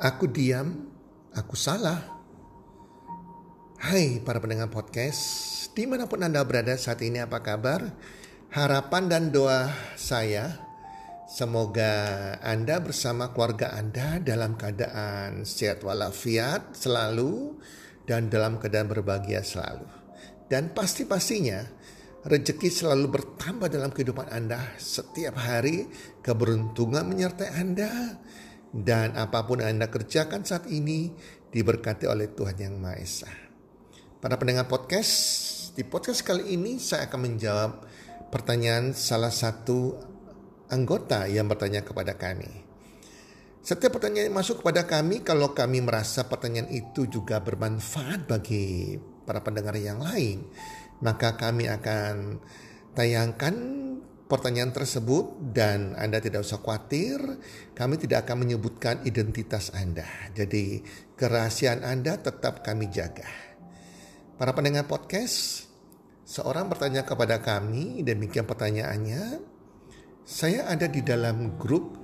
Aku diam, aku salah. Hai para pendengar podcast, di mana pun Anda berada saat ini apa kabar? Harapan dan doa saya, semoga Anda bersama keluarga Anda dalam keadaan sehat walafiat selalu dan dalam keadaan berbahagia selalu. Dan pasti-pastinya rezeki selalu bertambah dalam kehidupan Anda setiap hari, keberuntungan menyertai Anda, dan apa pun yang Anda kerjakan saat ini diberkati oleh Tuhan Yang Maha Esa. Para pendengar podcast, di podcast kali ini saya akan menjawab pertanyaan salah satu anggota yang bertanya kepada kami. Setiap pertanyaan yang masuk kepada kami, kalau kami merasa pertanyaan itu juga bermanfaat bagi para pendengar yang lain, maka kami akan tayangkan pertanyaan tersebut dan Anda tidak usah khawatir, kami tidak akan menyebutkan identitas Anda. Jadi kerahasiaan Anda tetap kami jaga. Para pendengar podcast, seorang bertanya kepada kami, demikian pertanyaannya, saya ada di dalam grup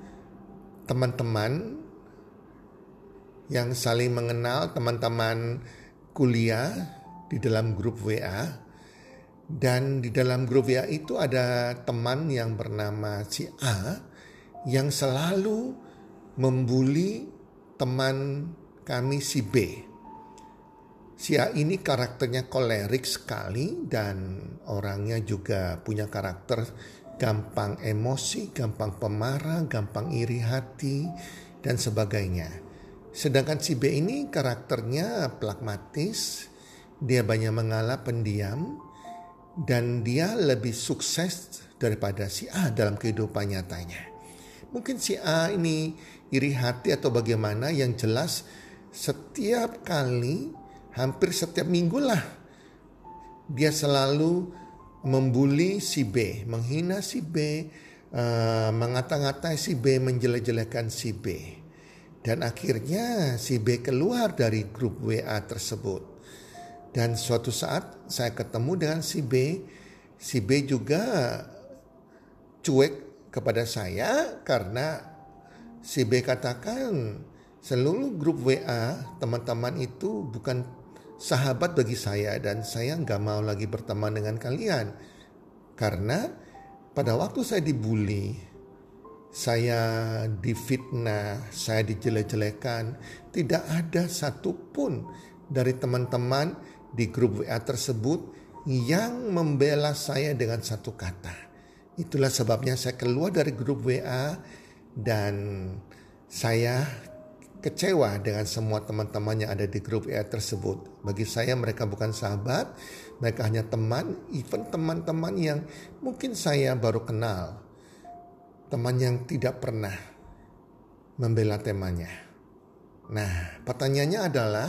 teman-teman yang saling mengenal, teman-teman kuliah di dalam grup WA dan di dalam grup WA itu ada teman yang bernama si A yang selalu membuli teman kami si B. Si A ini karakternya kolerik sekali dan orangnya juga punya karakter gampang emosi, gampang pemarah, gampang iri hati dan sebagainya. Sedangkan si B ini karakternya pragmatis, dia banyak mengalah pendiam, dan dia lebih sukses daripada si A dalam kehidupan nyatanya. Mungkin si A ini iri hati atau bagaimana yang jelas setiap kali hampir setiap minggu lah dia selalu membuli si B, menghina si B, uh, mengata-ngatai si B, menjelek-jelekan si B. Dan akhirnya si B keluar dari grup WA tersebut. Dan suatu saat saya ketemu dengan si B, si B juga cuek kepada saya karena si B katakan seluruh grup WA teman-teman itu bukan sahabat bagi saya dan saya nggak mau lagi berteman dengan kalian. Karena pada waktu saya dibully, saya difitnah, saya dijelek-jelekan, tidak ada satupun dari teman-teman di grup WA tersebut yang membela saya dengan satu kata. Itulah sebabnya saya keluar dari grup WA dan saya kecewa dengan semua teman-teman yang ada di grup WA tersebut. Bagi saya mereka bukan sahabat, mereka hanya teman, even teman-teman yang mungkin saya baru kenal. Teman yang tidak pernah membela temanya. Nah, pertanyaannya adalah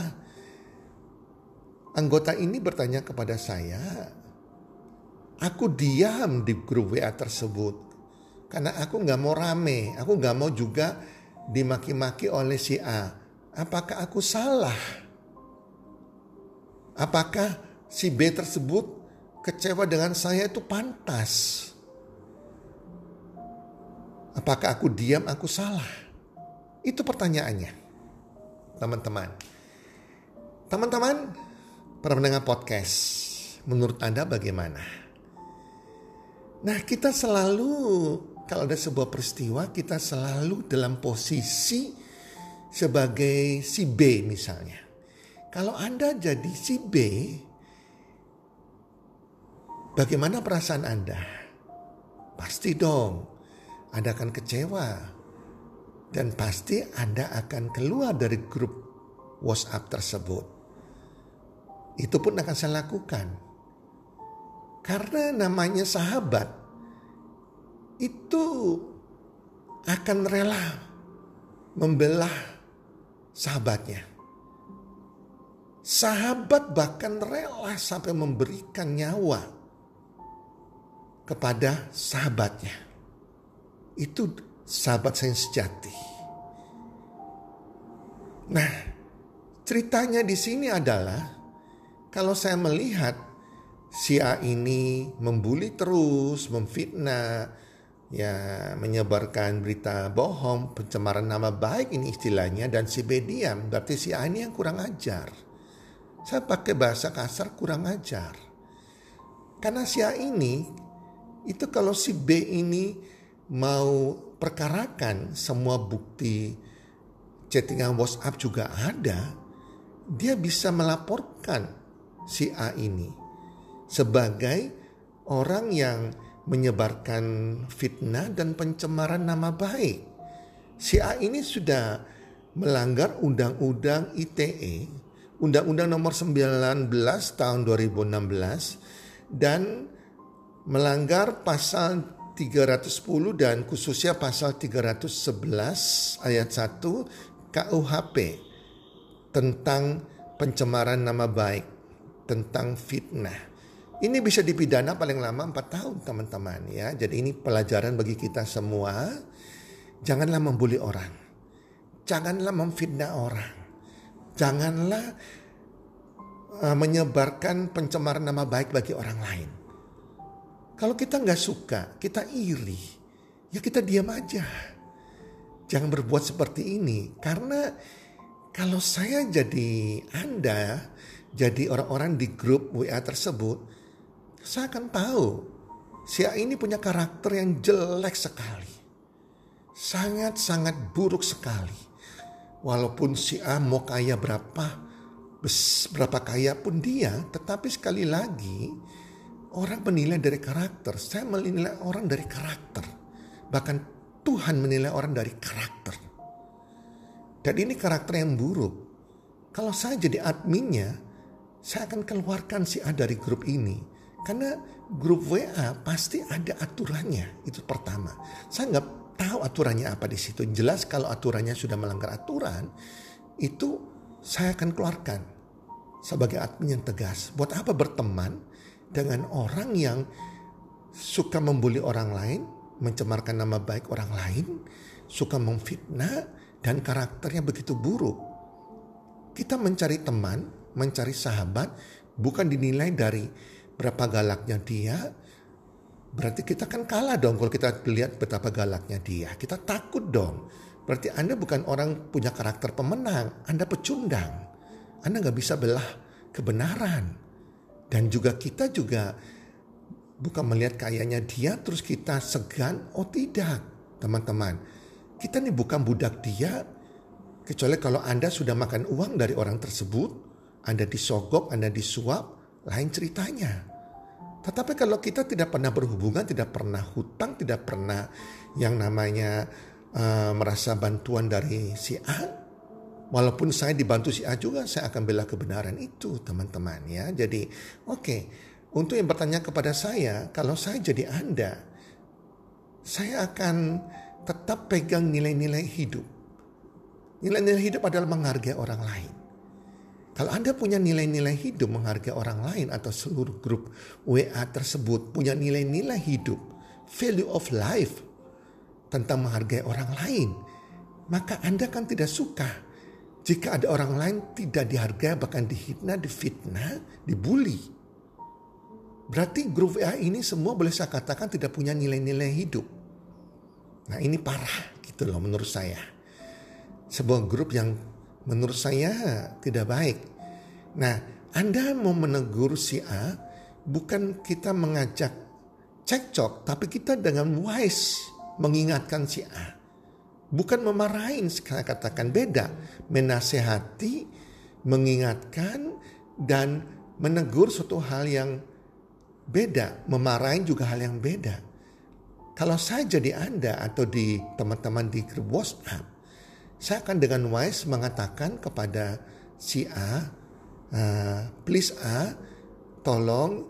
Anggota ini bertanya kepada saya, aku diam di grup WA tersebut karena aku nggak mau rame, aku nggak mau juga dimaki-maki oleh si A. Apakah aku salah? Apakah si B tersebut kecewa dengan saya itu pantas? Apakah aku diam, aku salah? Itu pertanyaannya, teman-teman. Teman-teman, para pendengar podcast, menurut Anda bagaimana? Nah, kita selalu kalau ada sebuah peristiwa, kita selalu dalam posisi sebagai si B misalnya. Kalau Anda jadi si B, bagaimana perasaan Anda? Pasti dong, Anda akan kecewa. Dan pasti Anda akan keluar dari grup WhatsApp tersebut itu pun akan saya lakukan. Karena namanya sahabat itu akan rela membelah sahabatnya. Sahabat bahkan rela sampai memberikan nyawa kepada sahabatnya. Itu sahabat saya sejati. Nah, ceritanya di sini adalah kalau saya melihat si A ini membuli terus, memfitnah, ya menyebarkan berita bohong, pencemaran nama baik ini istilahnya dan si B diam, berarti si A ini yang kurang ajar. Saya pakai bahasa kasar kurang ajar. Karena si A ini itu kalau si B ini mau perkarakan semua bukti chattingan WhatsApp juga ada, dia bisa melaporkan si A ini sebagai orang yang menyebarkan fitnah dan pencemaran nama baik. Si A ini sudah melanggar Undang-Undang ITE, Undang-Undang Nomor 19 Tahun 2016 dan melanggar pasal 310 dan khususnya pasal 311 ayat 1 KUHP tentang pencemaran nama baik, tentang fitnah. Ini bisa dipidana paling lama 4 tahun teman-teman ya. Jadi ini pelajaran bagi kita semua. Janganlah membuli orang. Janganlah memfitnah orang. Janganlah uh, menyebarkan pencemaran nama baik bagi orang lain. Kalau kita nggak suka, kita iri, ya kita diam aja. Jangan berbuat seperti ini karena kalau saya jadi Anda, jadi orang-orang di grup WA tersebut, saya akan tahu si A ini punya karakter yang jelek sekali. Sangat-sangat buruk sekali. Walaupun si A mau kaya berapa, berapa kaya pun dia, tetapi sekali lagi orang menilai dari karakter. Saya menilai orang dari karakter. Bahkan Tuhan menilai orang dari karakter. Dan ini karakter yang buruk. Kalau saya jadi adminnya, saya akan keluarkan si A dari grup ini karena grup WA pasti ada aturannya. Itu pertama. Saya nggak tahu aturannya apa di situ. Jelas kalau aturannya sudah melanggar aturan, itu saya akan keluarkan sebagai admin yang tegas. Buat apa berteman dengan orang yang suka membuli orang lain, mencemarkan nama baik orang lain, suka memfitnah dan karakternya begitu buruk. Kita mencari teman, mencari sahabat bukan dinilai dari berapa galaknya dia, berarti kita kan kalah dong kalau kita lihat betapa galaknya dia. Kita takut dong. Berarti Anda bukan orang punya karakter pemenang, Anda pecundang. Anda nggak bisa belah kebenaran. Dan juga kita juga bukan melihat kayanya dia terus kita segan. Oh tidak, teman-teman. Kita nih bukan budak dia. Kecuali kalau Anda sudah makan uang dari orang tersebut, Anda disogok, Anda disuap, lain ceritanya. Tetapi kalau kita tidak pernah berhubungan, tidak pernah hutang, tidak pernah yang namanya uh, merasa bantuan dari si A, walaupun saya dibantu si A juga, saya akan bela kebenaran itu, teman-teman ya. Jadi, oke, okay. untuk yang bertanya kepada saya, kalau saya jadi Anda, saya akan tetap pegang nilai-nilai hidup. Nilai-nilai hidup adalah menghargai orang lain. Kalau Anda punya nilai-nilai hidup menghargai orang lain atau seluruh grup WA tersebut punya nilai-nilai hidup, value of life tentang menghargai orang lain, maka Anda kan tidak suka jika ada orang lain tidak dihargai bahkan dihina, difitnah, dibully. Berarti grup WA ini semua boleh saya katakan tidak punya nilai-nilai hidup. Nah ini parah gitu loh menurut saya. Sebuah grup yang menurut saya tidak baik. Nah, Anda mau menegur si A, bukan kita mengajak cekcok, tapi kita dengan wise mengingatkan si A. Bukan memarahin, saya katakan beda. Menasehati, mengingatkan, dan menegur suatu hal yang beda. Memarahin juga hal yang beda. Kalau saya jadi Anda atau di teman-teman di grup WhatsApp, saya akan dengan wise mengatakan kepada si A, uh, please A, tolong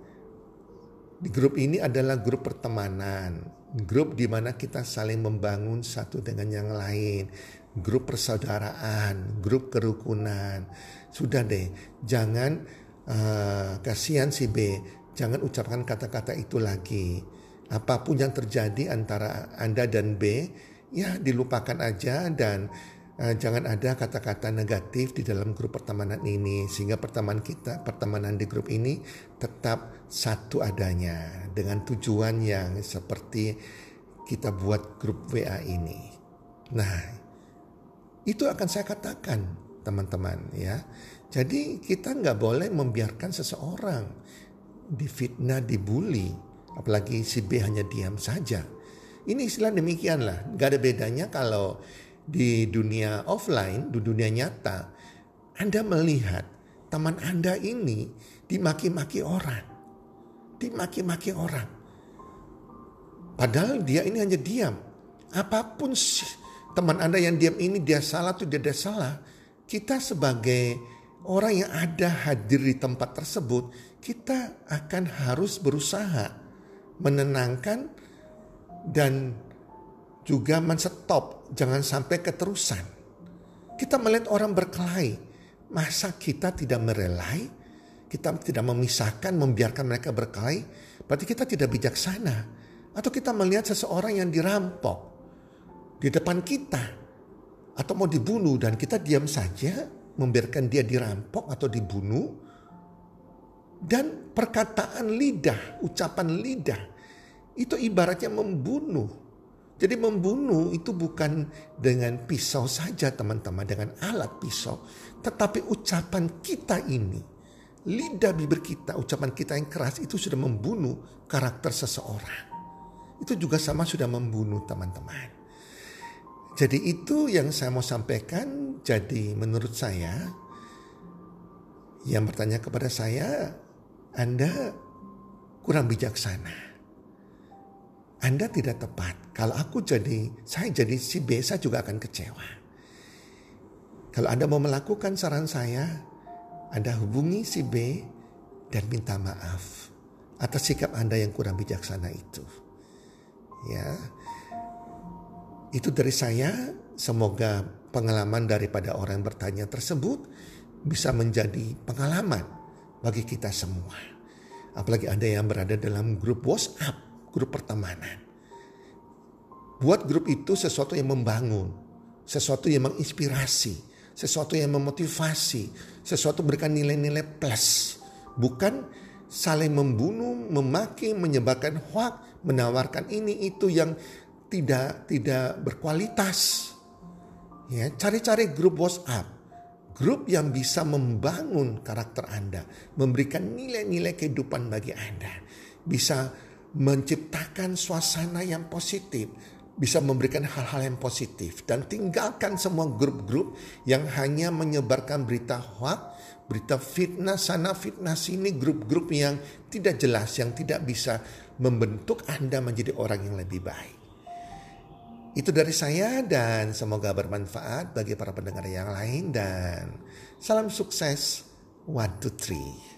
di grup ini adalah grup pertemanan, grup di mana kita saling membangun satu dengan yang lain, grup persaudaraan, grup kerukunan. Sudah deh, jangan uh, kasihan si B, jangan ucapkan kata-kata itu lagi. Apa pun yang terjadi antara Anda dan B, ya dilupakan aja dan uh, jangan ada kata-kata negatif di dalam grup pertemanan ini sehingga pertemanan kita pertemanan di grup ini tetap satu adanya dengan tujuan yang seperti kita buat grup WA ini. Nah, itu akan saya katakan teman-teman ya. Jadi kita nggak boleh membiarkan seseorang difitnah, dibully, apalagi si B hanya diam saja. Ini istilah demikian lah, nggak ada bedanya kalau di dunia offline, di dunia nyata, Anda melihat teman Anda ini dimaki-maki orang, dimaki-maki orang. Padahal dia ini hanya diam. Apa pun teman Anda yang diam ini dia salah atau dia, dia salah. Kita sebagai orang yang ada hadir di tempat tersebut, kita akan harus berusaha menenangkan dan juga menstop, jangan sampai keterusan. Kita melihat orang berkelahi, masa kita tidak merelai? Kita tidak memisahkan, membiarkan mereka berkelahi? Berarti kita tidak bijaksana. Atau kita melihat seseorang yang dirampok di depan kita atau mau dibunuh dan kita diam saja membiarkan dia dirampok atau dibunuh dan perkataan lidah, ucapan lidah itu ibaratnya membunuh. Jadi membunuh itu bukan dengan pisau saja teman-teman, dengan alat pisau. Tetapi ucapan kita ini, lidah bibir kita, ucapan kita yang keras itu sudah membunuh karakter seseorang itu juga sama sudah membunuh teman-teman. Jadi itu yang saya mau sampaikan. Jadi menurut saya yang bertanya kepada saya, Anda kurang bijaksana. Anda tidak tepat. Kalau aku jadi, saya jadi si B, saya juga akan kecewa. Kalau Anda mau melakukan saran saya, Anda hubungi si B dan minta maaf atas sikap Anda yang kurang bijaksana itu. Ya. Itu dari saya, semoga pengalaman daripada orang yang bertanya tersebut bisa menjadi pengalaman bagi kita semua. Apalagi Anda yang berada dalam grup WhatsApp, grup pertemanan. Buat grup itu sesuatu yang membangun, sesuatu yang menginspirasi, sesuatu yang memotivasi, sesuatu memberikan nilai-nilai plus. Bukan saling membunuh, memaki, menyebarkan hoax, menawarkan ini itu yang tidak tidak berkualitas. Ya, cari-cari grup WhatsApp, grup yang bisa membangun karakter Anda, memberikan nilai-nilai kehidupan bagi Anda, bisa menciptakan suasana yang positif, bisa memberikan hal-hal yang positif dan tinggalkan semua grup-grup yang hanya menyebarkan berita hoax berita fitnah sana fitnah sini grup-grup yang tidak jelas yang tidak bisa membentuk Anda menjadi orang yang lebih baik. Itu dari saya dan semoga bermanfaat bagi para pendengar yang lain dan salam sukses one two three.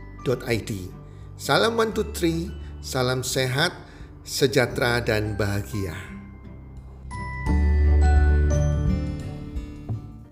Salam one two three, salam sehat, sejahtera dan bahagia.